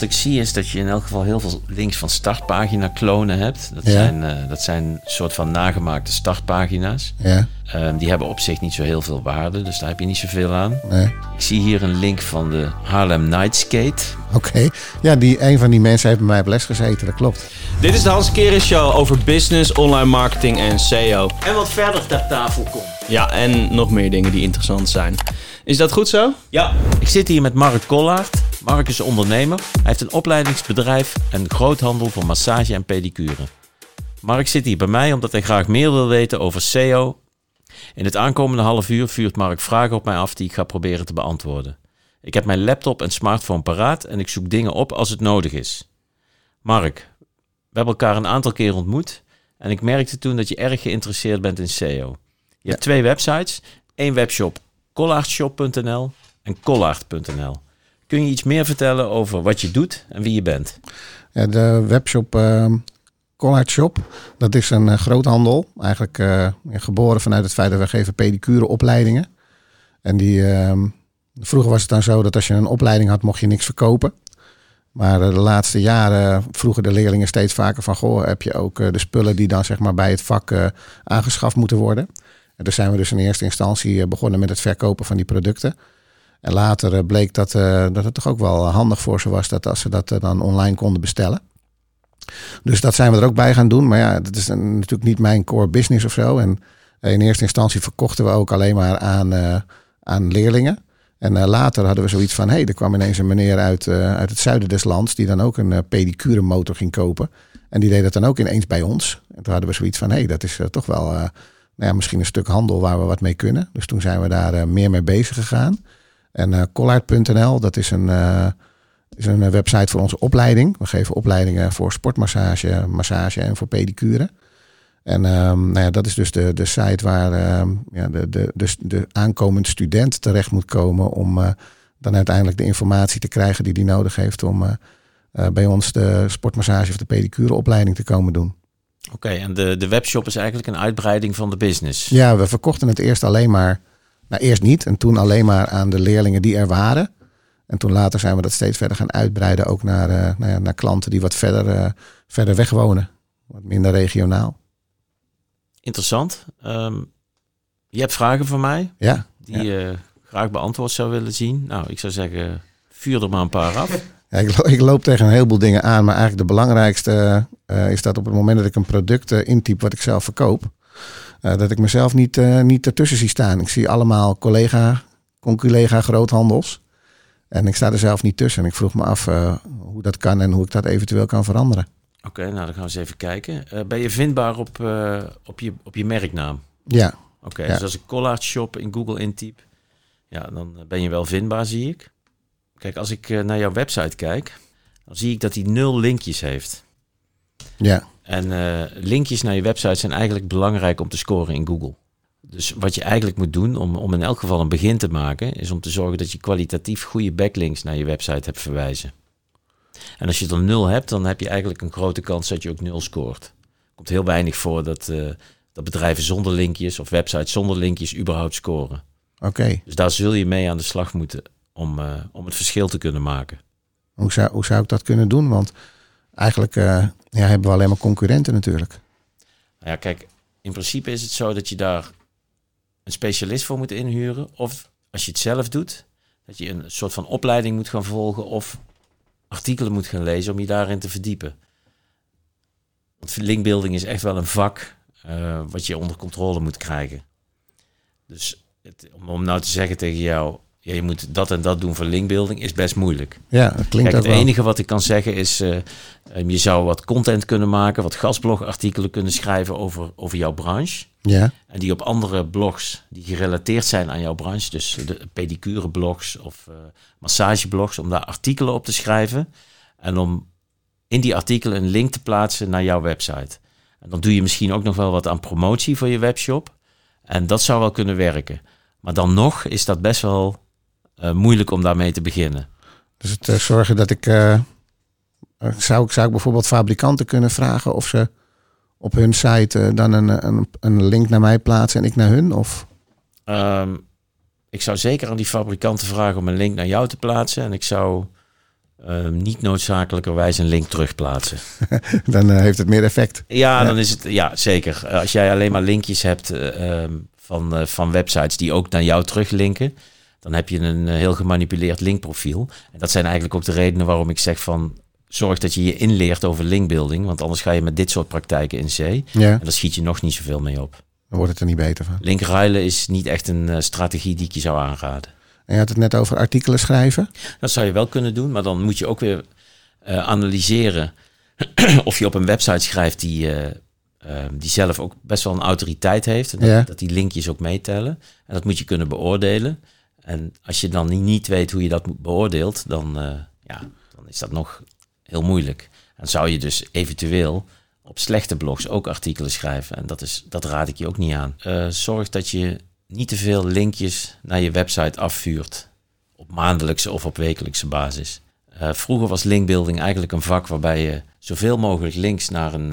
wat ik zie is dat je in elk geval heel veel links van startpagina klonen hebt. Dat, Ja. zijn, eh, dat zijn een soort van nagemaakte startpagina's. Ja, Ehm, die hebben op zich niet zo heel veel waarde, dus daar heb je niet zoveel aan. nee. Ik zie hier een link van de Harlem Night Skate. Oké. Ja, die, een van die mensen heeft bij mij op les gezeten, dat klopt. Dit is de Hans Keren Show over business, online marketing en SEO. En wat verder ter tafel komt. Ja, en nog meer dingen die interessant zijn. Is dat goed zo? Ja, ik zit hier met Mark Kollaert. Mark is ondernemer. Hij heeft een opleidingsbedrijf en groothandel voor massage en pedicure. Mark zit hier bij mij omdat hij graag meer wil weten over SEO. In het aankomende half uur vuurt Mark vragen op mij af die ik ga proberen te beantwoorden. Ik heb mijn laptop en smartphone paraat en ik zoek dingen op als het nodig is. Mark, we hebben elkaar een aantal keer ontmoet en ik merkte toen dat je erg geïnteresseerd bent in SEO. Je hebt twee websites, één webshop collaardshop.nl en collaard.nl. Kun je iets meer vertellen over wat je doet en wie je bent? Ja, de webshop Collard Shop, dat is een eh, groothandel. Eigenlijk eh, geboren vanuit het feit dat we geven pedicure opleidingen. En die, ehm, vroeger was het dan zo dat als je een opleiding had, mocht je niks verkopen. Maar eh, de laatste jaren vroegen de leerlingen steeds vaker van... Goh, heb je ook de spullen die dan zeg maar bij het vak aangeschaft moeten worden? En dus zijn we dus in eerste instantie eh, begonnen met het verkopen van die producten. En later eh, bleek dat, eh, dat het toch ook wel handig voor ze was... dat als ze dat dan online konden bestellen. Dus dat zijn we er ook bij gaan doen. Maar ja, dat is natuurlijk niet mijn core business of zo. En in eerste instantie verkochten we ook alleen maar aan, aan leerlingen. En later hadden we zoiets van, hé, hey, er kwam ineens een meneer uit, uit het zuiden des lands... die dan ook een pedicure motor ging kopen. En die deed dat dan ook ineens bij ons. En toen hadden we zoiets van, hé, hey, dat is toch wel... nou ja, misschien een stuk handel waar we wat mee kunnen. Dus toen zijn we daar eh, meer mee bezig gegaan. En eh Collard.nl, dat is een, eh, is een website voor onze opleiding. We geven opleidingen voor sportmassage, massage en voor pedicure. En ehm, nou ja, dat is dus de, de site waar ehm, ja, de, de, de, de aankomend student terecht moet komen om dan uiteindelijk de informatie te krijgen die hij nodig heeft om bij ons de sportmassage of de pedicure opleiding te komen doen. Oké, en de, de webshop is eigenlijk een uitbreiding van de business. Ja, we verkochten het eerst alleen maar, nou eerst niet en toen alleen maar aan de leerlingen die er waren. En toen later zijn we dat steeds verder gaan uitbreiden, ook naar, eh, nou ja, naar klanten die wat verder, eh, verder weg wonen. Wat minder regionaal. Interessant. Ehm, je hebt vragen voor mij Ja, die je graag beantwoord zou willen zien. Nou, ik zou zeggen, vuur er maar een paar af. Ja, ik, ik loop tegen een heleboel dingen aan, maar eigenlijk de belangrijkste eh, is dat op het moment dat ik een product eh, intyp wat ik zelf verkoop, eh, dat ik mezelf niet, niet ertussen zie staan. Ik zie allemaal collega, conculega groothandels en ik sta er zelf niet tussen. En ik vroeg me af hoe dat kan en hoe ik dat eventueel kan veranderen. Oké, nou dan gaan we eens even kijken. Ben je vindbaar op, op, je, op je merknaam? Ja, Oké, Ja. dus als ik Collard Shop in Google intyp, ja, dan ben je wel vindbaar, zie ik. Kijk, als ik eh, naar jouw website kijk, dan zie ik dat hij nul linkjes heeft. ja, En eh, linkjes naar je website zijn eigenlijk belangrijk om te scoren in Google. Dus wat je eigenlijk moet doen om, om in elk geval een begin te maken, is om te zorgen dat je kwalitatief goede backlinks naar je website hebt verwijzen. En als je er nul hebt, dan heb je eigenlijk een grote kans dat je ook nul scoort. Er komt heel weinig voor dat, eh, dat bedrijven zonder linkjes of websites zonder linkjes überhaupt scoren. oké. Dus daar zul je mee aan de slag moeten om, eh, om het verschil te kunnen maken. Hoe, zou, hoe zou ik dat kunnen doen? Want eigenlijk eh, ja, hebben we alleen maar concurrenten natuurlijk. Nou ja, kijk, in principe is het zo dat je daar een specialist voor moet inhuren. Of als je het zelf doet, dat je een soort van opleiding moet gaan volgen of artikelen moet gaan lezen om je daarin te verdiepen. Want linkbuilding is echt wel een vak eh, wat je onder controle moet krijgen. Dus het, om, om nou te zeggen tegen jou, ja, je moet dat en dat doen voor linkbuilding, is best moeilijk. Ja, dat klinkt Kijk, het wel. enige wat ik kan zeggen is, eh, ehm, je zou wat content kunnen maken, wat gastblogartikelen kunnen schrijven over, over jouw branche. Ja, En die op andere blogs die gerelateerd zijn aan jouw branche, dus de pedicure blogs of eh massageblogs, om daar artikelen op te schrijven. En om in die artikelen een link te plaatsen naar jouw website. En dan doe je misschien ook nog wel wat aan promotie voor je webshop. En dat zou wel kunnen werken. Maar dan nog is dat best wel moeilijk om daarmee te beginnen. dus het eh, zorgen dat ik... eh, eh, zou, ik... zou ik bijvoorbeeld fabrikanten kunnen vragen of ze op hun site eh, dan een, een, een link naar mij plaatsen en ik naar hun? Of... Ehm, ik zou zeker aan die fabrikanten vragen om een link naar jou te plaatsen. En ik zou, eh, eh, niet noodzakelijkerwijs een link terugplaatsen. Dan eh, heeft het meer effect. Ja, dan is het ja zeker. Als jij alleen maar linkjes hebt eh, ehm, van, eh, van websites die ook naar jou teruglinken, dan heb je een eh, heel gemanipuleerd linkprofiel. En dat zijn eigenlijk ook de redenen waarom ik zeg van zorg dat je je inleert over linkbuilding, want anders ga je met dit soort praktijken in zee Ja, en daar schiet je nog niet zoveel mee op. dan wordt het er niet beter van. Linkruilen is niet echt een eh, strategie die ik je zou aanraden. En je had het net over artikelen schrijven. Dat zou je wel kunnen doen, maar dan moet je ook weer eh, analyseren of je op een website schrijft die, eh, eh, die zelf ook best wel een autoriteit heeft. En dat, Ja. dat die linkjes ook meetellen. En dat moet je kunnen beoordelen. En als je dan niet- weet hoe je dat moet- beoordeelt, dan, eh, ja, dan is dat nog heel moeilijk. Dan zou je dus eventueel op slechte blogs ook artikelen schrijven. En dat, is, dat raad ik je ook niet aan. Eh, zorg dat je niet te veel linkjes naar je website afvuurt op maandelijkse of op wekelijkse basis. Eh, vroeger was linkbuilding eigenlijk een vak waarbij je zoveel mogelijk links naar een,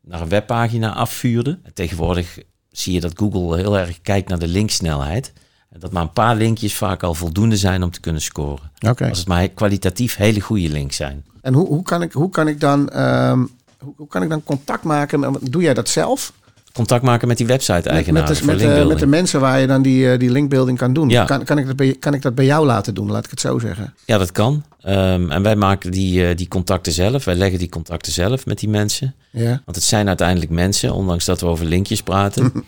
naar een webpagina afvuurde. En tegenwoordig zie je dat Google heel erg kijkt naar de linksnelheid. Dat maar een paar linkjes vaak al voldoende zijn om te kunnen scoren. Oké. Als het maar kwalitatief hele goede links zijn. En hoe, hoe, kan ik, hoe, kan ik dan, ehm, hoe, hoe kan ik dan contact maken? met- Doe jij dat zelf? Contact maken met die website-eigenaar met, met, de, linkbuilding. met de mensen waar je dan die, eh, die linkbuilding kan doen. Ja. Kan, kan, ik dat bij, kan ik dat bij jou laten doen? Laat ik het zo zeggen. Ja, dat kan. Ehm, en wij maken die, eh, die contacten zelf. Wij leggen die contacten zelf met die mensen. Ja. Want het zijn uiteindelijk mensen, ondanks dat we over linkjes praten.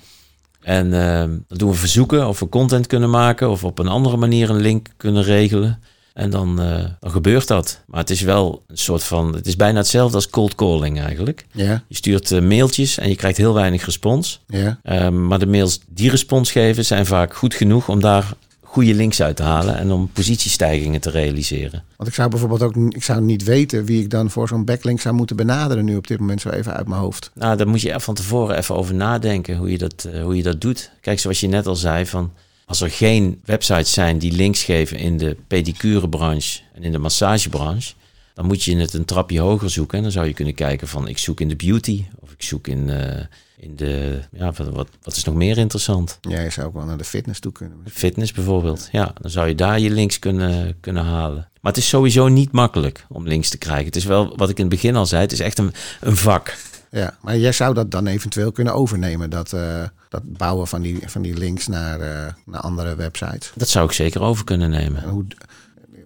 en ehm, dan doen we verzoeken of we content kunnen maken of op een andere manier een link kunnen regelen. En dan, eh, dan gebeurt dat. Maar het is wel een soort van, het is bijna hetzelfde als cold calling eigenlijk. Ja. Je stuurt eh, mailtjes en je krijgt heel weinig respons. Ja. Ehm, maar de mails die respons geven zijn vaak goed genoeg om daar goede links uit te halen en om positiestijgingen te realiseren. Want ik zou bijvoorbeeld ook ik zou niet weten wie ik dan voor zo'n backlink zou moeten benaderen nu op dit moment zo even uit mijn hoofd. Nou, daar moet je van tevoren even over nadenken hoe je dat, eh, hoe je dat doet. Kijk, zoals je net al zei, van als er geen websites zijn die links geven in de pedicurebranche en in de massagebranche, dan moet je het een trapje hoger zoeken. En dan zou je kunnen kijken van ik zoek in de beauty of ik zoek in, eh, in de, ja, wat, wat, is nog meer interessant? Ja, je zou ook wel naar de fitness toe kunnen. Fitness bijvoorbeeld. Ja, dan zou je daar je links kunnen, kunnen halen. Maar het is sowieso niet makkelijk om links te krijgen. Het is wel, wat ik in het begin al zei, het is echt een, een vak. Ja, maar jij zou dat dan eventueel kunnen overnemen, dat, eh, dat bouwen van die, van die links naar, eh, naar andere websites. Dat zou ik zeker over kunnen nemen. En hoe,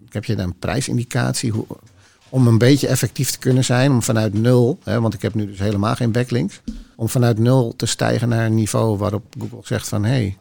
heb je dan een prijsindicatie hoe, om een beetje effectief te kunnen zijn, om vanuit nul, hè, want ik heb nu dus helemaal geen backlinks, om vanuit nul te stijgen naar een niveau waarop Google zegt van hé, hey,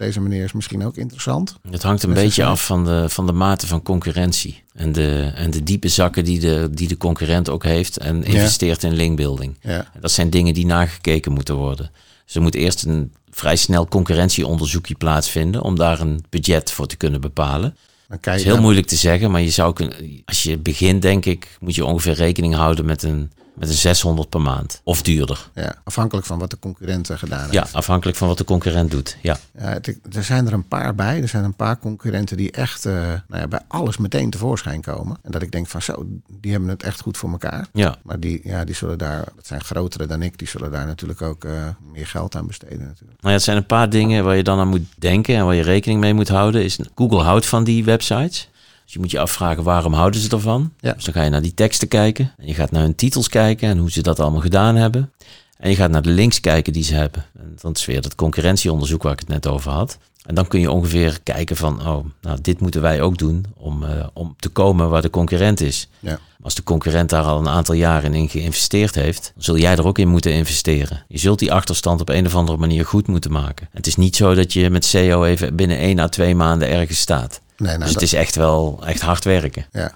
deze meneer is misschien ook interessant. Het hangt een is beetje af van de, van de mate van concurrentie. En de, en de diepe zakken die de, die de concurrent ook heeft en investeert in linkbuilding. Ja, Dat zijn dingen die nagekeken moeten worden. Dus er moet eerst een vrij snel concurrentieonderzoekje plaatsvinden om daar een budget voor te kunnen bepalen. Dan Het is heel dan- moeilijk te zeggen, maar je zou kunnen, als je begint, denk ik, moet je ongeveer rekening houden met een, met een 600 per maand. Of duurder. Ja, afhankelijk van wat de concurrent eh, gedaan heeft. Ja, afhankelijk van wat de concurrent doet. Ja. Ja, het- er zijn er een paar bij. Er zijn een paar concurrenten die echt eh, nou ja, bij alles meteen tevoorschijn komen. En dat ik denk van zo, die hebben het echt goed voor elkaar. ja. Maar die, ja, die zullen daar, dat zijn grotere dan ik, die zullen daar natuurlijk ook eh, meer geld aan besteden natuurlijk. Nou ja, het zijn een paar dingen waar je dan aan moet denken en waar je rekening mee moet houden. Is Google houdt van die websites. Dus je moet je afvragen waarom houden ze ervan. Ja. Dus dan ga je naar die teksten kijken. En je gaat naar hun titels kijken en hoe ze dat allemaal gedaan hebben. En je gaat naar de links kijken die ze hebben. En dat is weer dat concurrentieonderzoek waar ik het net over had. En dan kun je ongeveer kijken van, oh, nou, dit moeten wij ook doen om, eh, om te komen waar de concurrent is. Ja. Als de concurrent daar al een aantal jaren in geïnvesteerd heeft, dan zul jij er ook in moeten investeren. Je zult die achterstand op een of andere manier goed moeten maken. Het is niet zo dat je met SEO even binnen 1 à 2 maanden ergens staat. Nee, nou, dus het is echt wel echt hard werken. ja.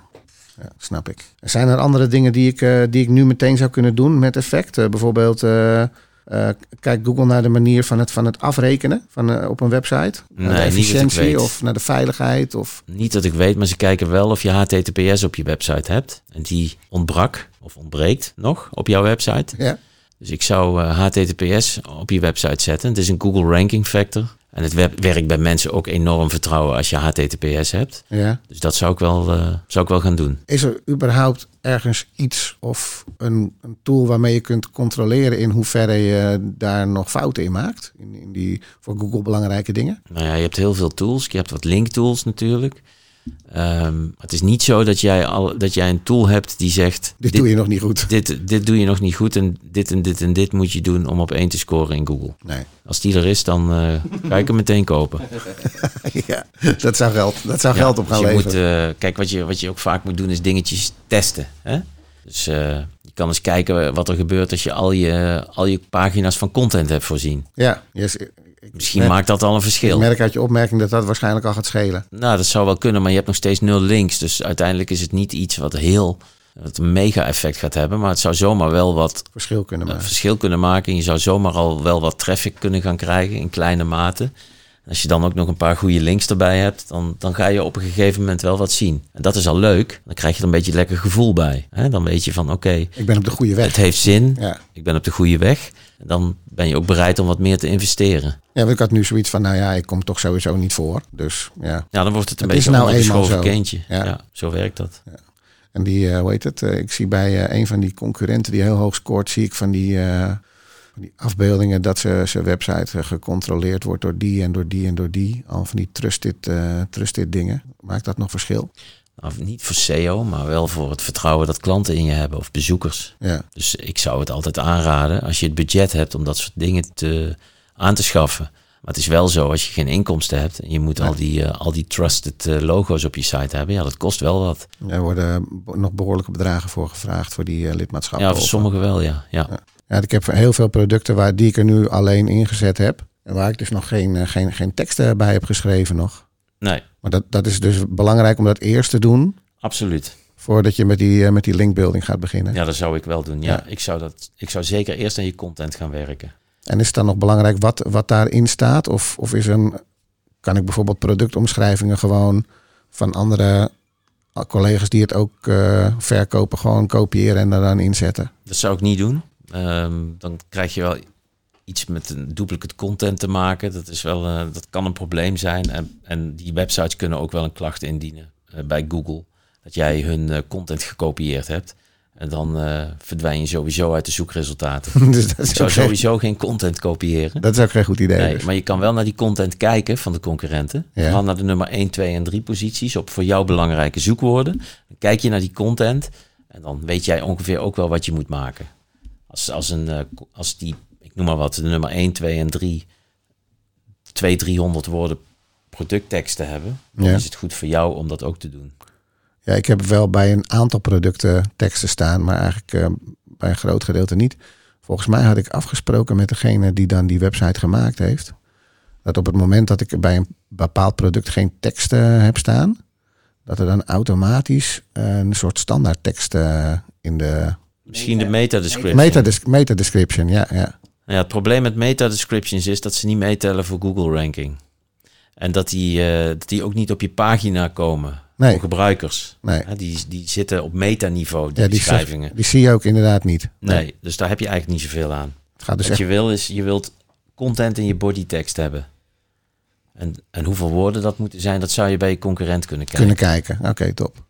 ja, snap ik. Zijn er andere dingen die ik, eh, die ik nu meteen zou kunnen doen met effect? Eh, bijvoorbeeld, eh eh, kijkt Google naar de manier van het, van het afrekenen van, op een website? naar de Nee, niet dat ik efficiëntie weet. of naar de veiligheid? Of... Niet dat ik weet, maar ze kijken wel of je HTTPS op je website hebt. En die ontbrak of ontbreekt nog op jouw website. Ja, Dus ik zou HTTPS op je website zetten. Het is een Google Ranking Factor. En het werkt bij mensen ook enorm vertrouwen als je HTTPS hebt. ja. Dus dat zou ik wel, eh, zou ik wel gaan doen. Is er überhaupt ergens iets of een, een tool waarmee je kunt controleren in hoeverre je daar nog fouten in maakt? In, in die voor Google belangrijke dingen? Nou ja, je hebt heel veel tools. Je hebt wat linktools natuurlijk. Ehm, het is niet zo dat jij, al, dat jij een tool hebt die zegt... Dit, doe je nog niet goed. Dit, dit doe je nog niet goed en dit en dit en dit moet je doen om op één te scoren in Google. Nee. Als die er is, dan eh, ga ik hem meteen kopen. ja, dat zou geld, dat zou geld op gaan dus je leveren. Moet, eh, kijk, wat je, wat je ook vaak moet doen is dingetjes testen. Hè? Dus eh, je kan eens kijken wat er gebeurt als je al je, al je pagina's van content hebt voorzien. Ja, yes, Misschien merk- maakt dat al een verschil. ik merk uit je opmerking dat dat waarschijnlijk al gaat schelen. Nou, dat zou wel kunnen, maar je hebt nog steeds nul links. Dus uiteindelijk is het niet iets wat heel wat een mega effect gaat hebben. Maar het zou zomaar wel wat Verschil kunnen maken. verschil kunnen maken. En je zou zomaar al wel wat traffic kunnen gaan krijgen in kleine mate. Als je dan ook nog een paar goede links erbij hebt, dan, dan ga je op een gegeven moment wel wat zien. En dat is al leuk. Dan krijg je er een beetje lekker gevoel bij. Hè? Dan weet je van oké, Ik ben op de goede weg. het heeft zin. Ja. Ik ben op de goede weg. En dan ben je ook bereid om wat meer te investeren. ja, want ik had nu zoiets van, nou ja, ik kom toch sowieso niet voor. Dus ja. Ja, dan wordt het een Het beetje een nou eenmaal ondergeschoven zo. kindje. Ja. Ja. zo werkt dat. En die, eh, hoe heet het? eh, ik zie bij eh, een van die concurrenten die heel hoog scoort, zie ik van die, van die afbeeldingen dat ze, zijn website eh, gecontroleerd wordt door die en door die en door die. Al van die trusted, eh trusted dingen. Maakt dat nog verschil? Nou, niet voor SEO, maar wel voor het vertrouwen dat klanten in je hebben of bezoekers. Ja. Dus ik zou het altijd aanraden als je het budget hebt om dat soort dingen te, aan te schaffen. Maar het is wel zo, als je geen inkomsten hebt en je moet al, die, eh, al die trusted logo's op je site hebben, ja, dat kost wel wat. Er worden nog behoorlijke bedragen voor gevraagd voor die lidmaatschappen. Ja, voor sommigen wel, ja. ja. Ja, ik heb heel veel producten waar die ik er nu alleen ingezet heb. En waar ik dus nog geen, eh, geen, geen teksten bij heb geschreven nog. Nee, Maar dat, dat is dus belangrijk om dat eerst te doen. absoluut. Voordat je met die, eh, met die linkbuilding gaat beginnen. Ja, dat zou ik wel doen. Ja, Ja. Ik, zou dat, ik zou zeker eerst aan je content gaan werken. En is het dan nog belangrijk wat, wat daarin staat? Of, of is een, kan ik bijvoorbeeld productomschrijvingen gewoon van andere collega's die het ook eh, verkopen, gewoon kopiëren en er dan inzetten? Dat zou ik niet doen. Ehm, dan krijg je wel iets met een duplicate content te maken. Dat, is wel, eh, dat kan een probleem zijn. En, en die websites kunnen ook wel een klacht indienen eh, bij Google. Dat jij hun eh, content gekopieerd hebt. En dan verdwijn je sowieso uit de zoekresultaten. dus dat Ik zou geen, sowieso geen content kopiëren. dat is ook geen goed idee. Nee, dus. maar je kan wel naar die content kijken van de concurrenten. Ja. Naar de nummer 1, 2 en 3 posities op voor jou belangrijke zoekwoorden. Dan kijk je naar die content en dan weet jij ongeveer ook wel wat je moet maken. Als, als, een, eh, als die, ik noem maar wat, de nummer 1, 2 en 3, 2, 300 woorden productteksten hebben, dan Ja. is het goed voor jou om dat ook te doen. Ja, ik heb wel bij een aantal producten teksten staan, maar eigenlijk eh, bij een groot gedeelte niet. Volgens mij had ik afgesproken met degene die dan die website gemaakt heeft. Dat op het moment dat ik bij een bepaald product geen teksten heb staan, dat er dan automatisch eh, een soort standaard tekst eh, in de Misschien de meta-description. meta, meta description, ja, ja. Ja, het probleem met meta-descriptions is dat ze niet meetellen voor Google ranking. En dat die, eh, dat die ook niet op je pagina komen Nee. voor gebruikers. Nee. Ja, die, die zitten op metaniveau, die ja die, beschrijvingen. die zie je ook inderdaad niet. Nee, dus daar heb je eigenlijk niet zoveel aan. Het gaat dus Wat echt je wil is, je wilt content in je bodytekst hebben. En, en hoeveel woorden dat moeten zijn, dat zou je bij je concurrent kunnen kijken. kunnen kijken. Oké, top.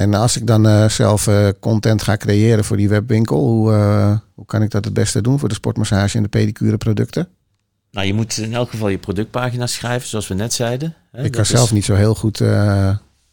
En als ik dan eh, zelf eh, content ga creëren voor die webwinkel, hoe, eh, hoe kan ik dat het beste doen voor de sportmassage en de pedicure producten? Nou, je moet in elk geval je productpagina schrijven, zoals we net zeiden. Hè, ik dat kan is- zelf niet zo heel goed,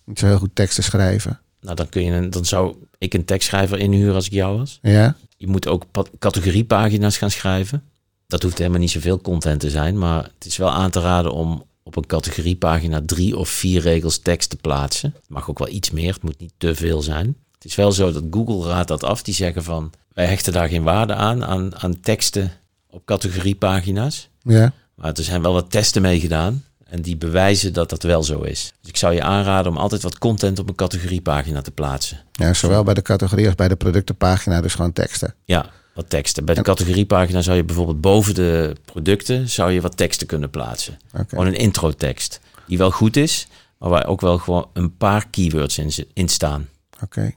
niet zo heel goed teksten schrijven. Nou, dan, kun je een, dan zou ik een tekstschrijver inhuren als ik jou was. Ja, Je moet ook pa- categoriepagina's gaan schrijven. Dat hoeft helemaal niet zoveel content te zijn, maar het is wel aan te raden om op een categoriepagina drie of vier regels tekst te plaatsen. Het mag ook wel iets meer, het moet niet te veel zijn. Het is wel zo dat Google raadt dat af. Die zeggen van, wij hechten daar geen waarde aan, aan, aan teksten op categoriepagina's. ja. Maar er zijn wel wat testen mee gedaan en die bewijzen dat dat wel zo is. Dus ik zou je aanraden om altijd wat content op een categoriepagina te plaatsen. ja, zowel bij de categorie als bij de productenpagina, dus gewoon teksten. Ja, wat teksten. Bij de categoriepagina zou je bijvoorbeeld boven de producten zou je wat teksten kunnen plaatsen. Oké. Gewoon een intro-tekst. Die wel goed is, maar waar ook wel gewoon een paar keywords in, in staan. Oké.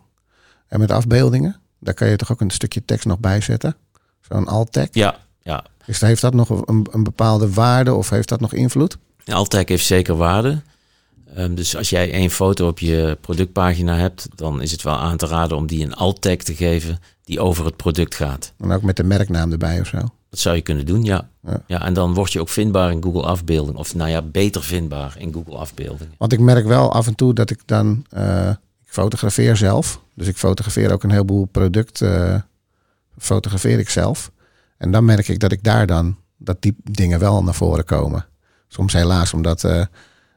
En met afbeeldingen, daar kan je toch ook een stukje tekst nog bij zetten? Zo'n alt-tag. Ja, ja. Is, heeft dat nog een, een bepaalde waarde of heeft dat nog invloed? Altec heeft zeker waarde. Ehm, dus als jij één foto op je productpagina hebt, dan is het wel aan te raden om die een alt-tag te geven die over het product gaat. En ook met de merknaam erbij of zo? Dat zou je kunnen doen, ja. Ja. ja. en dan word je ook vindbaar in Google afbeelding. Of nou ja, beter vindbaar in Google afbeeldingen. Want ik merk wel af en toe dat ik dan... eh, ik fotografeer zelf. Dus ik fotografeer ook een heleboel product. eh, fotografeer ik zelf. En dan merk ik dat ik daar dan... dat die dingen wel naar voren komen. Soms helaas omdat eh,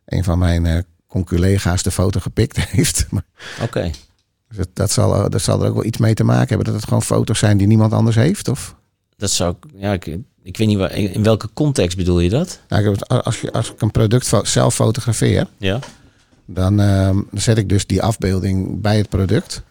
een van mijn eh conculega's de foto gepikt heeft. Oké. dus dat, dat, zal, dat zal er ook wel iets mee te maken hebben. Dat het gewoon foto's zijn die niemand anders heeft. Of, Dat zou ik, ja, ik, ik weet niet waar, in, welke context bedoel je dat? nou, ik heb het- als, je, als ik een product zelf fotografeer... Ja. Dan, ehm, dan zet ik dus die afbeelding bij het product.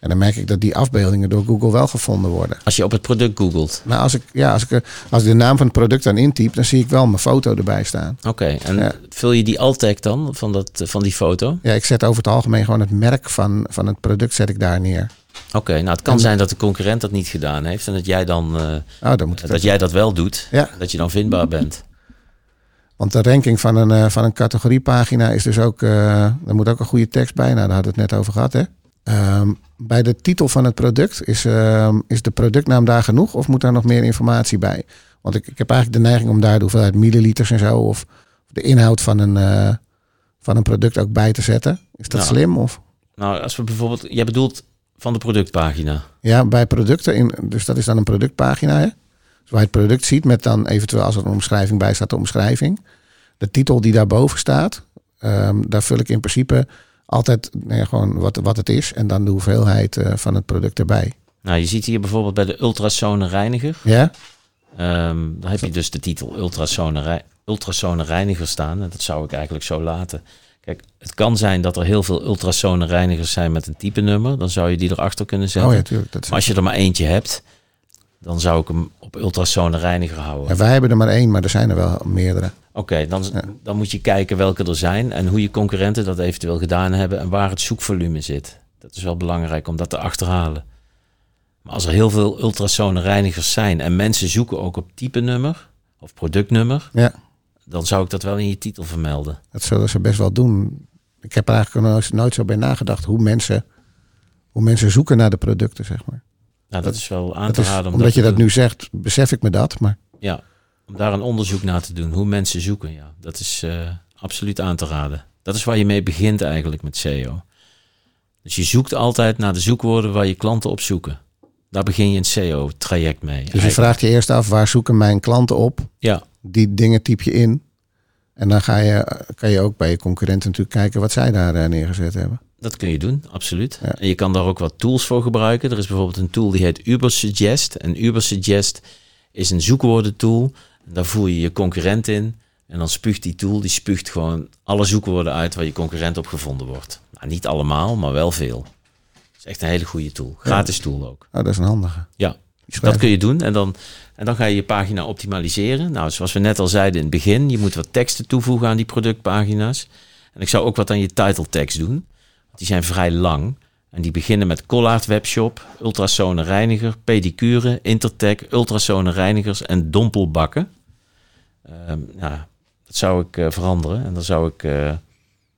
En dan merk ik dat die afbeeldingen door Google wel gevonden worden. Als je op het product googelt. Nou, als ik, ja, als ik, eh, als ik de naam van het product dan intyp, dan zie ik wel mijn foto erbij staan. Oké, en Ja. vul je die alt-tag dan van, dat, van die foto? Ja, ik zet over het algemeen gewoon het merk van, van het product zet ik daar neer. Oké, nou het kan En- zijn dat de concurrent dat niet gedaan heeft en dat jij dan uh, oh, dan moet ik dat jij dat wel doet, Ja. dat je dan vindbaar bent. Want de ranking van een, uh, van een categoriepagina is dus ook, uh, daar moet ook een goede tekst bij. Nou, daar hadden we het net over gehad, hè? Um, bij de titel van het product, is, uh, is de productnaam daar genoeg of moet daar nog meer informatie bij? Want ik, ik heb eigenlijk de neiging om daar de hoeveelheid milliliters en zo of de inhoud van een, uh, van een product ook bij te zetten. Is dat nou, slim? Of? Nou, als we bijvoorbeeld, jij bedoelt van de productpagina. Ja, bij producten, in, dus dat is dan een productpagina. Hè? Dus waar je het product ziet met dan eventueel als er een omschrijving bij staat, de omschrijving. De titel die daarboven staat, um, daar vul ik in principe altijd nee, gewoon wat, wat het is en dan de hoeveelheid uh, van het product erbij. Nou, je ziet hier bijvoorbeeld bij de ultrasone reiniger. Ja. Um, dan heb je dus de titel ultrasone, ultrasone reiniger staan. En dat zou ik eigenlijk zo laten. Kijk, het kan zijn dat er heel veel ultrasone reinigers zijn met een type nummer. Dan zou je die erachter kunnen zetten. Oh ja, tuurlijk. Maar als je er maar eentje hebt, dan zou ik hem op ultrasone reiniger houden. Ja, wij hebben er maar één, maar er zijn er wel meerdere. Oké, okay, dan, ja. dan moet je kijken welke er zijn en hoe je concurrenten dat eventueel gedaan hebben en waar het zoekvolume zit. Dat is wel belangrijk om dat te achterhalen. Maar als er heel veel ultrasone reinigers zijn en mensen zoeken ook op type nummer of productnummer, ja. dan zou ik dat wel in je titel vermelden. Dat zullen ze best wel doen. Ik heb er eigenlijk nooit, nooit zo bij nagedacht hoe mensen, hoe mensen zoeken naar de producten, zeg maar. Nou, dat, dat is wel aan te raden. Om omdat dat je dat nu zegt, besef ik me dat. Maar... Ja, om daar een onderzoek naar te doen, hoe mensen zoeken. Ja, dat is uh, absoluut aan te raden. Dat is waar je mee begint eigenlijk met SEO. Dus je zoekt altijd naar de zoekwoorden waar je klanten op zoeken. Daar begin je een SEO-traject mee. Dus je vraagt je eerst af, waar zoeken mijn klanten op? Ja. Die dingen typ je in. En dan ga je, kan je ook bij je concurrenten natuurlijk kijken wat zij daar uh, neergezet hebben. Dat kun je doen, absoluut. Ja. En je kan daar ook wat tools voor gebruiken. Er is bijvoorbeeld een tool die heet Ubersuggest. En Ubersuggest is een zoekwoordentool. Daar voer je je concurrent in. En dan spuugt die tool, die spuugt gewoon alle zoekwoorden uit waar je concurrent op gevonden wordt. Nou, niet allemaal, maar wel veel. Dat is echt een hele goede tool. Gratis ja. tool ook. Oh, dat is een handige. Ja, dat kun je doen. En dan, en dan ga je je pagina optimaliseren. Nou, zoals we net al zeiden in het begin, je moet wat teksten toevoegen aan die productpagina's. En ik zou ook wat aan je title tekst doen. Die zijn vrij lang. En die beginnen met Collard Webshop, ultrasone reiniger, pedicure, intertech, ultrasone reinigers en dompelbakken. Um, nou, dat zou ik uh, veranderen. En dan zou ik uh,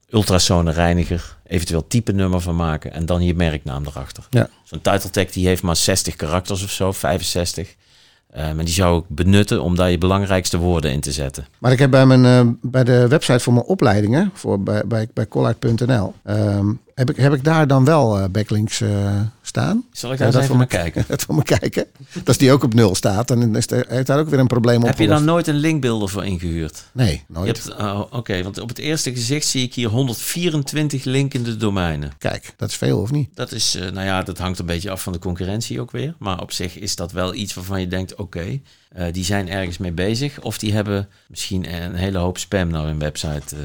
ultrasone reiniger, eventueel type nummer van maken en dan je merknaam erachter. Ja. Zo'n title tag die heeft maar 60 karakters of zo, 65. Um, en die zou ik benutten om daar je belangrijkste woorden in te zetten. Maar ik heb bij, mijn, uh, bij de website voor mijn opleidingen, voor, bij, bij, collard.nl, heb, ik, heb ik daar dan wel uh, backlinks uh, staan. Zal ik daar even naar kijken? Dat voor me kijken. Als die ook op nul staat, dan is er, heeft daar ook weer een probleem op. Heb je daar nooit een linkbuilder voor ingehuurd? Nee, nooit. Oh, Oké, okay, want op het eerste gezicht zie ik hier 124 linkende domeinen. Kijk, dat is veel of niet? Dat is, uh, nou ja, dat hangt een beetje af van de concurrentie ook weer. Maar op zich is dat wel iets waarvan je denkt, oké, okay, uh, die zijn ergens mee bezig. Of die hebben misschien een hele hoop spam naar hun website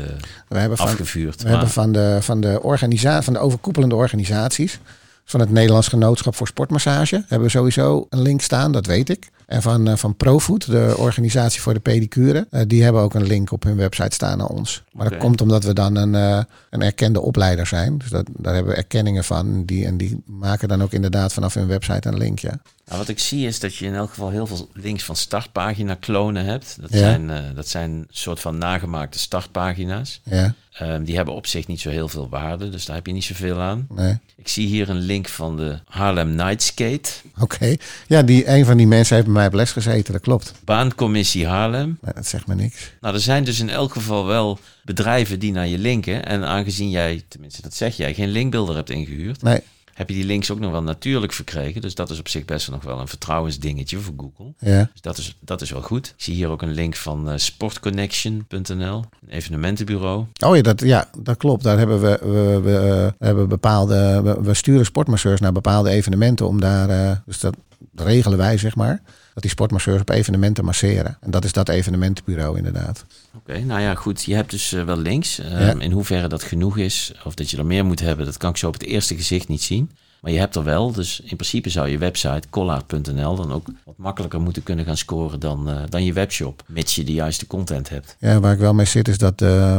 we hebben van, afgevuurd. We maar... hebben van de, van de, organisa van de overkoepelende organisaties, van het Nederlands Genootschap voor Sportmassage, hebben we sowieso een link staan, dat weet ik. En van, uh, van ProFood, de organisatie voor de pedicure, uh, die hebben ook een link op hun website staan naar ons. Maar okay. dat komt omdat we dan een, uh, een erkende opleider zijn. Dus dat, daar hebben we erkenningen van. Die, en die maken dan ook inderdaad vanaf hun website een link, ja. Nou, wat ik zie is dat je in elk geval heel veel links van startpagina klonen hebt. Dat, Ja. zijn, eh, dat zijn een soort van nagemaakte startpagina's. Ja, Ehm, die hebben op zich niet zo heel veel waarde, dus daar heb je niet zoveel aan. nee. Ik zie hier een link van de Harlem Night Skate. Oké. Ja, die, een van die mensen heeft bij mij op les gezeten, dat klopt. Baancommissie Haarlem. Dat zegt me niks. Nou, er zijn dus in elk geval wel bedrijven die naar je linken. En aangezien jij, tenminste dat zeg jij, geen linkbuilder hebt ingehuurd, Nee, heb je die links ook nog wel natuurlijk verkregen. Dus dat is op zich best nog wel een vertrouwensdingetje voor Google. ja. Dus dat is, dat is wel goed. Ik zie hier ook een link van eh, sportconnection.nl, een evenementenbureau. Oh ja dat, ja, dat klopt. Daar hebben we, we, we, eh, hebben bepaalde, we, we sturen sportmasseurs naar bepaalde evenementen om daar, eh, dus dat regelen wij zeg maar, dat die sportmasseurs op evenementen masseren. En dat is dat evenementenbureau inderdaad. Oké, nou ja, goed. Je hebt dus eh, wel links. Ehm, Ja. In hoeverre dat genoeg is, of dat je er meer moet hebben, dat kan ik zo op het eerste gezicht niet zien. Maar je hebt er wel, dus in principe zou je website collard.nl dan ook wat makkelijker moeten kunnen gaan scoren dan, eh, dan je webshop, mits je de juiste content hebt. Ja, waar ik wel mee zit is dat eh,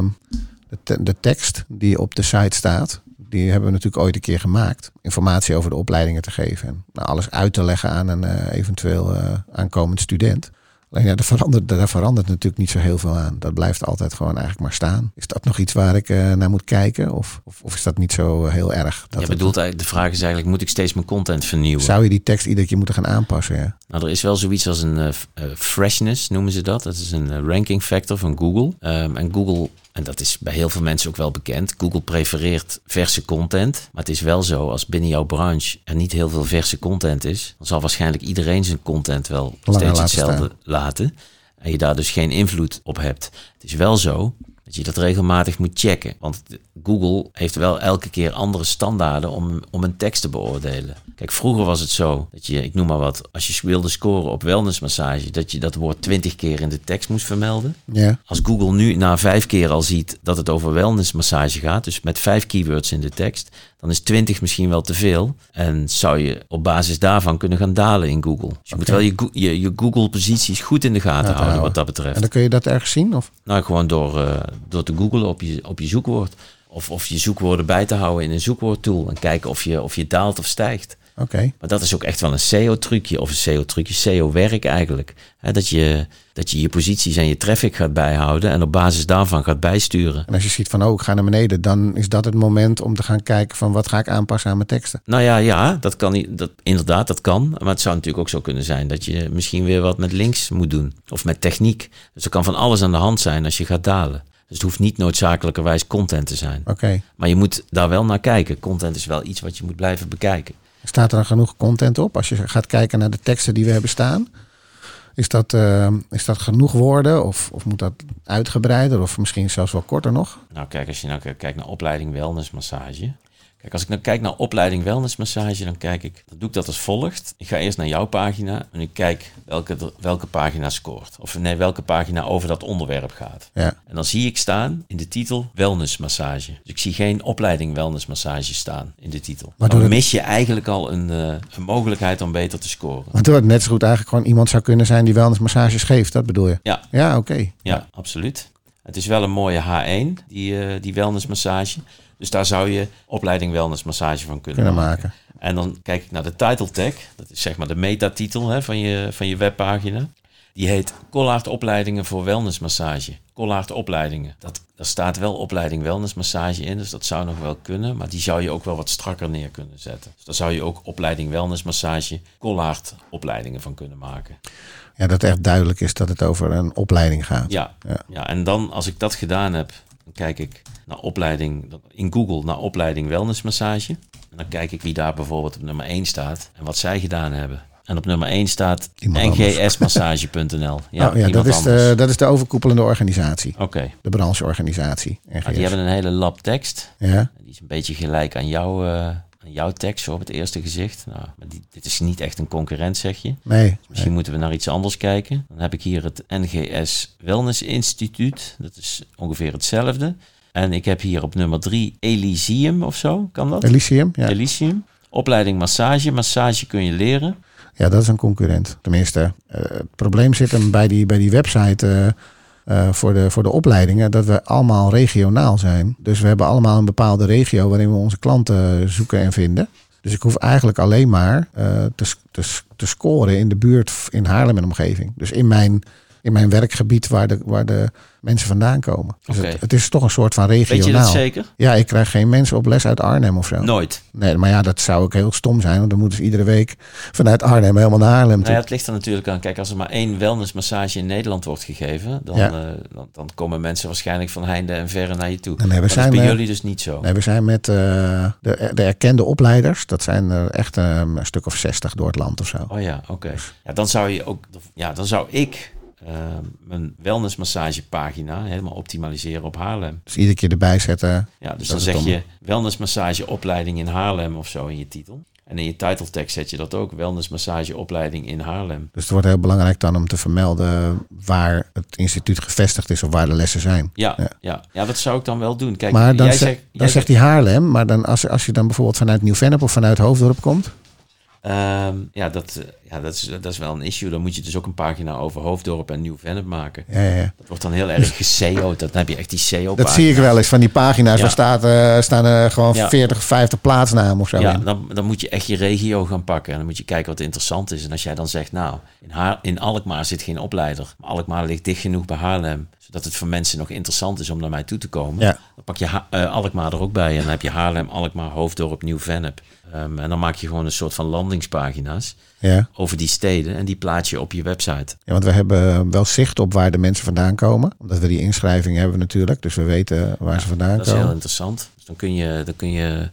de, te- de tekst die op de site staat, die hebben we natuurlijk ooit een keer gemaakt. Informatie over de opleidingen te geven en nou, alles uit te leggen aan een eh, eventueel eh, aankomend student. Alleen ja, daar verandert, daar verandert natuurlijk niet zo heel veel aan. Dat blijft altijd gewoon eigenlijk maar staan. Is dat nog iets waar ik eh, naar moet kijken? Of, of, of is dat niet zo heel erg? Dat je bedoelt eigenlijk, de vraag is eigenlijk, moet ik steeds mijn content vernieuwen? zou je die tekst iedere keer moeten gaan aanpassen? Ja? Nou, er is wel zoiets als een freshness, noemen ze dat. Dat is een ranking factor van Google. Ehm, en Google, en dat is bij heel veel mensen ook wel bekend, Google prefereert verse content. Maar het is wel zo, als binnen jouw branche er niet heel veel verse content is, dan zal waarschijnlijk iedereen zijn content wel Langer steeds hetzelfde laten. En je daar dus geen invloed op hebt. Het is wel zo dat je dat regelmatig moet checken. Want Google heeft wel elke keer andere standaarden om, om een tekst te beoordelen. Kijk, vroeger was het zo dat je, ik noem maar wat, als je wilde scoren op wellnessmassage, dat je dat woord twintig keer in de tekst moest vermelden. Ja, Als Google nu na vijf keer al ziet dat het over wellnessmassage gaat, dus met vijf keywords in de tekst, dan is 20 misschien wel te veel. En zou je op basis daarvan kunnen gaan dalen in Google. Dus je moet wel je, je, je Google-posities goed in de gaten houden. wat dat betreft. en dan kun je dat ergens zien? Of? Nou, gewoon door, eh, door te googlen op je, op je zoekwoord. Of, of je zoekwoorden bij te houden in een zoekwoordtool. En kijken of je, of je daalt of stijgt. Oké. Maar dat is ook echt wel een SEO-trucje. Of een SEO-trucje, SEO-werk eigenlijk. Dat, je, dat je je posities en je traffic gaat bijhouden. En op basis daarvan gaat bijsturen. En als je ziet van, oh, ik ga naar beneden, dan is dat het moment om te gaan kijken van wat ga ik aanpassen aan mijn teksten. Nou ja, ja, dat kan niet. Dat, inderdaad, dat kan. Maar het zou natuurlijk ook zo kunnen zijn dat je misschien weer wat met links moet doen. Of met techniek. Dus er kan van alles aan de hand zijn als je gaat dalen. Dus het hoeft niet noodzakelijkerwijs content te zijn. Oké. Maar je moet daar wel naar kijken. Content is wel iets wat je moet blijven bekijken. Staat er dan genoeg content op? Als je gaat kijken naar de teksten die we hebben staan. Is dat, eh, is dat genoeg woorden? Of, of moet dat uitgebreider? Of misschien zelfs wel korter nog? Nou, kijk, als je nou kijkt naar opleiding wellnessmassage. Kijk, als ik nou kijk naar opleiding wellnessmassage, dan kijk ik, dan doe ik dat als volgt. Ik ga eerst naar jouw pagina en ik kijk welke, welke pagina scoort. Of nee, welke pagina over dat onderwerp gaat. Ja. En dan zie ik staan in de titel wellnessmassage. Dus ik zie geen opleiding wellnessmassage staan in de titel. Waardoor dan mis je eigenlijk al een, eh, een mogelijkheid om beter te scoren. Waardoor het net zo goed eigenlijk gewoon iemand zou kunnen zijn die wellnessmassages geeft. Dat bedoel je? Ja, Ja, oké. Ja, absoluut. Het is wel een mooie H1, die, eh die wellnessmassage. Dus daar zou je opleiding wellnessmassage van kunnen, Kunnen maken. maken. En dan kijk ik naar de title tag. Dat is zeg maar de metatitel hè, van, je, van je webpagina. Die heet Collard opleidingen voor wellnessmassage. Collard opleidingen. Dat, daar staat wel opleiding wellnessmassage in, dus dat zou nog wel kunnen. Maar die zou je ook wel wat strakker neer kunnen zetten. Dus daar zou je ook opleiding wellnessmassage, Collard opleidingen van kunnen maken. Ja, dat echt duidelijk is dat het over een opleiding gaat. Ja, Ja. ja. en dan als ik dat gedaan heb, dan kijk ik naar opleiding in Google naar opleiding wellnessmassage. En dan kijk ik wie daar bijvoorbeeld op nummer 1 staat en wat zij gedaan hebben. En op nummer 1 staat ngsmassage.nl. Ja, oh, ja dat, is anders. de, dat is de overkoepelende organisatie. Oké, De brancheorganisatie. Nou, NGS. die hebben een hele lab tekst. Ja, Die is een beetje gelijk aan, jouw eh, aan jouw tekst zo op het eerste gezicht. Nou, die, dit is niet echt een concurrent, zeg je. nee. Misschien moeten we naar iets anders kijken. Dan heb ik hier het NGS Wellness Instituut. Dat is ongeveer hetzelfde. En ik heb hier op nummer 3 Elysium of zo. Kan dat? Elysium, ja. Elysium. Opleiding massage. Massage kun je leren. Ja, dat is een concurrent. Tenminste, eh, het probleem zit hem bij die, bij die website eh, eh, voor, de, voor de opleidingen, dat we allemaal regionaal zijn. Dus we hebben allemaal een bepaalde regio waarin we onze klanten zoeken en vinden. Dus ik hoef eigenlijk alleen maar eh, te, te, te scoren in de buurt in Haarlem en omgeving. Dus in mijn, in mijn werkgebied waar de, waar de mensen vandaan komen. Dus het, het is toch een soort van Weet je regionaal. dat zeker? Ja, ik krijg geen mensen op les uit Arnhem of zo. Nooit. Nee, maar ja, dat zou ook heel stom zijn. Want dan moeten ze iedere week vanuit Arnhem helemaal naar Haarlem toe. Nou ja, het ligt er natuurlijk aan. Kijk, als er maar één wellnessmassage in Nederland wordt gegeven, dan, Ja. eh, dan, dan komen mensen waarschijnlijk van heinde en verre naar je toe. Nee, nee, we dat zijn, is bij eh, jullie dus niet zo. Nee, we zijn met eh, de, de erkende opleiders. Dat zijn er echt eh, een stuk of zestig door het land of zo. Oh ja, oké. Ja, dan zou je ook, ja, dan zou ik mijn wellnessmassagepagina helemaal optimaliseren op Haarlem. Dus iedere keer erbij zetten. Ja, dus dan zeg dom. je wellnessmassageopleiding in Haarlem of zo in je titel. En in je titeltekst zet je dat ook, wellnessmassageopleiding in Haarlem. Dus het wordt heel belangrijk dan om te vermelden waar het instituut gevestigd is of waar de lessen zijn. Ja, ja. Ja. ja. dat zou ik dan wel doen. Kijk, maar dan, jij ze- zegt, dan jij zegt hij Haarlem, maar dan als, als je dan bijvoorbeeld vanuit Nieuw-Vennep of vanuit Hoofddorp komt. Ehm, ja, dat, eh, ja dat, is, dat is wel een issue. Dan moet je dus ook een pagina over Hoofddorp en Nieuw-Vennep maken. Ja, ja. Dat wordt dan heel erg geseo'd. Dan heb je echt die SEO Dat zie ik wel eens van die pagina's. Ja. Waar staat, eh, staan er gewoon Ja. 40, 50 plaatsnamen of zo. Ja, in. dan, dan moet je echt je regio gaan pakken. En dan moet je kijken wat interessant is. En als jij dan zegt, nou, in, Haar, in Alkmaar zit geen opleider. Maar Alkmaar ligt dicht genoeg bij Haarlem. Zodat het voor mensen nog interessant is om naar mij toe te komen. Ja. Dan pak je Ha- eh, Alkmaar er ook bij. En dan heb je Haarlem, Alkmaar, Hoofddorp, Nieuw-Vennep. Ehm, en dan maak je gewoon een soort van landingspagina's Ja. over die steden. En die plaats je op je website. ja, want we hebben wel zicht op waar de mensen vandaan komen. Omdat we die inschrijving hebben natuurlijk. Dus we weten waar ze vandaan Dat is heel komen. interessant. Dus dan kun je, dan kun je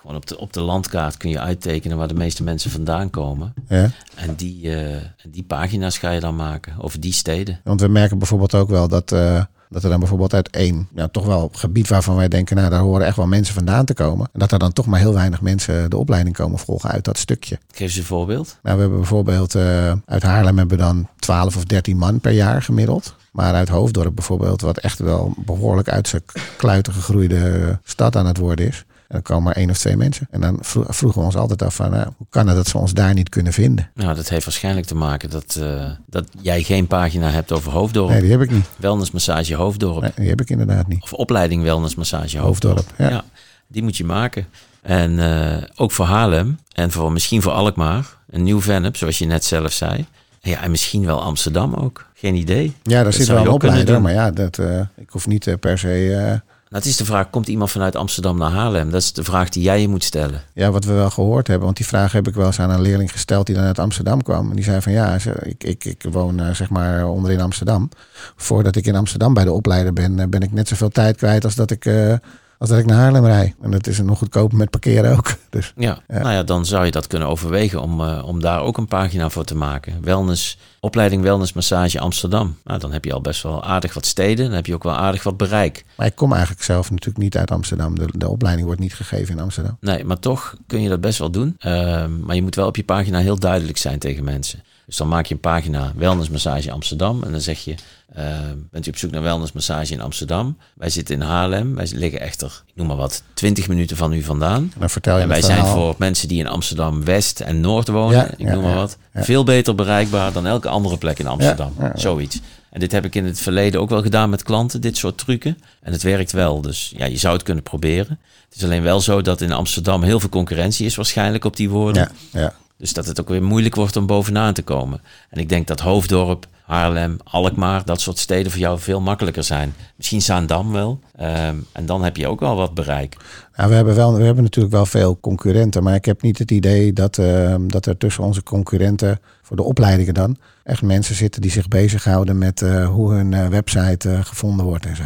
gewoon op de, op de landkaart kun je uittekenen waar de meeste mensen vandaan komen. Ja. En die, eh, die pagina's ga je dan maken over die steden. Want we merken bijvoorbeeld ook wel dat, eh, dat er dan bijvoorbeeld uit één, ja, toch wel gebied waarvan wij denken, nou daar horen echt wel mensen vandaan te komen. En dat er dan toch maar heel weinig mensen de opleiding komen volgen uit dat stukje. Geef ze een voorbeeld. Nou, we hebben bijvoorbeeld eh, uit Haarlem hebben we dan 12 of 13 man per jaar gemiddeld. Maar uit Hoofddorp bijvoorbeeld, wat echt wel behoorlijk uit zijn kluiten gegroeide stad aan het worden is. En dan komen maar één of twee mensen. En dan vro- vroegen we ons altijd af van, nou, hoe kan het dat ze ons daar niet kunnen vinden? Nou, dat heeft waarschijnlijk te maken dat, eh, dat jij geen pagina hebt over Hoofddorp. Nee, die heb ik niet. Wellnessmassage Hoofddorp. Nee, die heb ik inderdaad niet. Of opleiding Wellnessmassage Hoofddorp. Hoofddorp, ja. die moet je maken. En eh, ook voor Haarlem en voor, misschien voor Alkmaar. En Nieuw-Vennep, zoals je net zelf zei. En Ja, en misschien wel Amsterdam ook. Geen idee. Ja, daar zit zou wel een opleider, maar ja, dat, eh, ik hoef niet eh, per se... Nou, het is de vraag, komt iemand vanuit Amsterdam naar Haarlem? Dat is de vraag die jij je moet stellen. Ja, wat we wel gehoord hebben. Want die vraag heb ik wel eens aan een leerling gesteld die dan uit Amsterdam kwam. En die zei van ja, ik, ik, ik woon eh, zeg maar onderin Amsterdam. Voordat ik in Amsterdam bij de opleider ben, eh, ben ik net zoveel tijd kwijt als dat ik, eh, als dat ik naar Haarlem rijd. En dat is nog goedkoper met parkeren ook. Dus Ja, Ja. nou ja, dan zou je dat kunnen overwegen om, eh, om daar ook een pagina voor te maken. Wellness, opleiding Wellness Massage Amsterdam. Nou, dan heb je al best wel aardig wat steden. Dan heb je ook wel aardig wat bereik. maar ik kom eigenlijk zelf natuurlijk niet uit Amsterdam. De, de opleiding wordt niet gegeven in Amsterdam. Nee, maar toch kun je dat best wel doen. Ehm, maar je moet wel op je pagina heel duidelijk zijn tegen mensen. Dus dan maak je een pagina Wellness Massage Amsterdam. En dan zeg je, ehm, bent u op zoek naar Wellness Massage in Amsterdam? Wij zitten in Haarlem. Wij liggen echter, ik noem maar wat, 20 minuten van u vandaan. En vertel je En wij zijn verhaal. voor mensen die in Amsterdam West en Noord wonen, Ja, ik ja, noem maar wat, ja. veel beter bereikbaar dan elke andere plek in Amsterdam. Zoiets. En dit heb ik in het verleden ook wel gedaan met klanten, dit soort trucken. En het werkt wel. Dus ja, je zou het kunnen proberen. Het is alleen wel zo dat in Amsterdam heel veel concurrentie is waarschijnlijk op die woorden. Ja, ja. Dus dat het ook weer moeilijk wordt om bovenaan te komen. En ik denk dat Hoofddorp, Haarlem, Alkmaar, dat soort steden voor jou veel makkelijker zijn. Misschien Zaandam wel. Ehm, en dan heb je ook wel wat bereik. Nou, we, hebben wel, we hebben natuurlijk wel veel concurrenten, maar ik heb niet het idee dat, eh, dat er tussen onze concurrenten, voor de opleidingen dan, echt mensen zitten die zich bezighouden met eh, hoe hun eh, website eh, gevonden wordt en zo.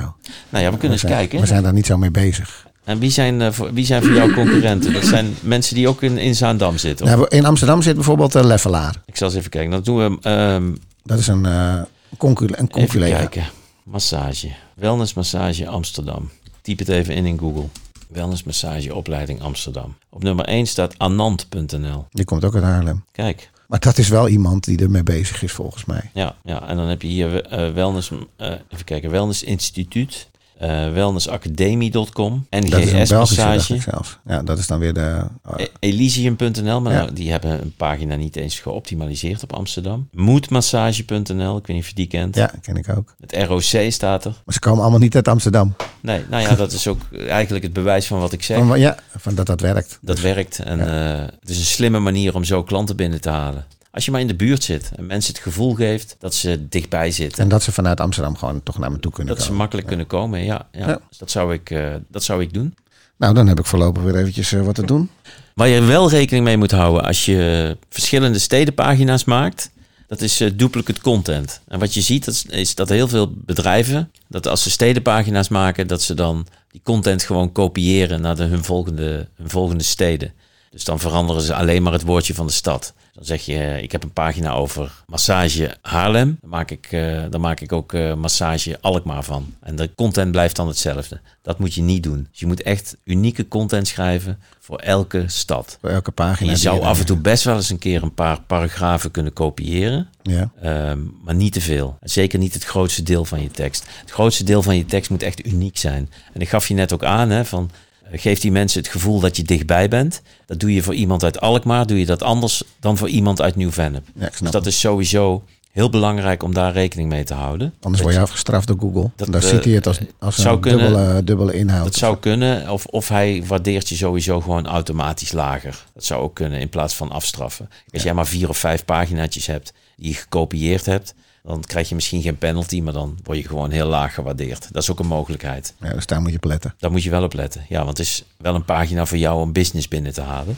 Nou ja, we kunnen we eens zijn, kijken. We zijn daar niet zo mee bezig. En wie zijn, eh, voor, wie zijn voor jou concurrenten? Dat zijn mensen die ook in, in Zaandam zitten. of- in Amsterdam zit bijvoorbeeld uh, Leffelaar. Ik zal eens even kijken. Dan doen we ehm, Dat is een, uh, concu een even kijken. Massage. Wellness Massage Amsterdam. Typ het even in in Google. Wellness Massage Opleiding Amsterdam. Op nummer 1 staat anand.nl. Die komt ook uit Haarlem. Kijk. Maar dat is wel iemand die ermee bezig is volgens mij. Ja, ja, en dan heb je hier eh, Wellness, eh, even kijken, Wellness Instituut. Eh, wellnessacademie.com, Dat is een NGS Belgische, dacht Massage, ik zelfs. Ja, dat is dan weer de... oh, E- Elysium.nl, maar Ja. nou, die hebben een pagina niet eens geoptimaliseerd op Amsterdam. Moedmassage.nl, ik weet niet of je die kent. ja, ken ik ook. Het ROC staat er. Maar ze komen allemaal niet uit Amsterdam. Nee, nou ja, dat is ook eigenlijk het bewijs van wat ik zeg. Van, ja, van dat dat werkt. Dat werkt en eh, het is een slimme manier om zo klanten binnen te halen. Als je maar in de buurt zit en mensen het gevoel geeft dat ze dichtbij zitten. En dat ze vanuit Amsterdam gewoon toch naar me toe kunnen dat ze komen. makkelijk kunnen komen, ja. ja. Ja. Dus dat, zou ik, eh, dat zou ik doen. Nou, dan heb ik voorlopig weer eventjes eh, wat te doen. Waar je wel rekening mee moet houden als je verschillende stedenpagina's maakt, dat is eh, duplicate content. En wat je ziet dat is, is dat heel veel bedrijven, dat als ze stedenpagina's maken, dat ze dan die content gewoon kopiëren naar de, hun, volgende, hun volgende steden. Dus dan veranderen ze alleen maar het woordje van de stad. Dan zeg je, eh, ik heb een pagina over massage Haarlem. Dan maak ik, eh, dan maak ik ook eh, massage Alkmaar van. En de content blijft dan hetzelfde. Dat moet je niet doen. Dus je moet echt unieke content schrijven voor elke stad. Voor elke pagina. En je zou af en toe best wel eens een keer een paar paragrafen kunnen kopiëren. Ja, Ehm, maar niet te veel. Zeker niet het grootste deel van je tekst. Het grootste deel van je tekst moet echt uniek zijn. En ik gaf je net ook aan, hè, van, eh, geef die mensen het gevoel dat je dichtbij bent. Dat doe je voor iemand uit Alkmaar, doe je dat anders dan voor iemand uit Nieuw-Vennep. ja Dus dat is sowieso heel belangrijk om daar rekening mee te houden. Anders word je afgestraft door Google. Dat, Dan eh, ziet hij het als, als zou een kunnen. dubbele, dubbele inhoud. Dat zou kunnen. Of, of hij waardeert je sowieso gewoon automatisch lager. Dat zou ook kunnen in plaats van afstraffen. Als jij maar vier of vijf paginaatjes hebt die je gekopieerd hebt, dan krijg je misschien geen penalty, maar dan word je gewoon heel laag gewaardeerd. Dat is ook een mogelijkheid. Ja, dus daar moet je op letten. Daar moet je wel op letten. Ja, want het is wel een pagina voor jou om business binnen te halen.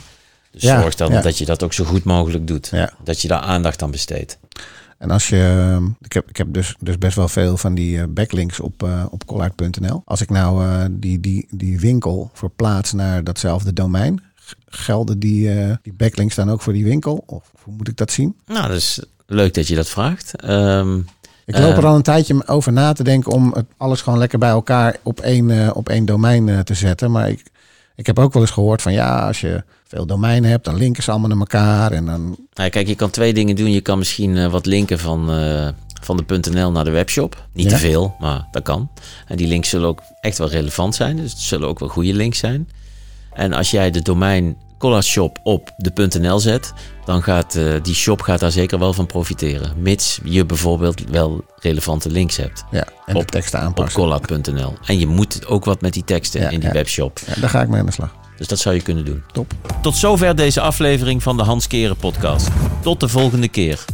Dus Ja, zorg dan ja. dat je dat ook zo goed mogelijk doet. Ja. Dat je daar aandacht aan besteedt. En als je, ik heb, ik heb dus, dus best wel veel van die eh, backlinks op, eh op collard.nl. Als ik nou eh, die, die, die winkel verplaats naar datzelfde domein, gelden die, die backlinks dan ook voor die winkel? Of hoe moet ik dat zien? Nou, dat is leuk dat je dat vraagt. Ehm, Ik loop Eh. er al een tijdje over na te denken om het alles gewoon lekker bij elkaar op één, eh, op één domein eh, te zetten. Maar ik, ik heb ook wel eens gehoord van ja, als je veel domeinen hebt, dan linken ze allemaal naar elkaar. En dan, Nou, kijk, je kan twee dingen doen. Je kan misschien eh, wat linken van, eh, van de .nl naar de webshop. Niet Ja. te veel, maar dat kan. En die links zullen ook echt wel relevant zijn. Dus het zullen ook wel goede links zijn. En als jij de domein Collar Shop op de .nl zet, dan gaat eh, die shop gaat daar zeker wel van profiteren. Mits je bijvoorbeeld wel relevante links hebt ja, en Op- de teksten op aanpassen. collard.nl. En je moet ook wat met die teksten Ja, in die ja. webshop. Ja, daar ga ik mee aan de slag. Dus dat zou je kunnen doen. Top. Tot zover deze aflevering van de Hans Keren podcast. Tot de volgende keer.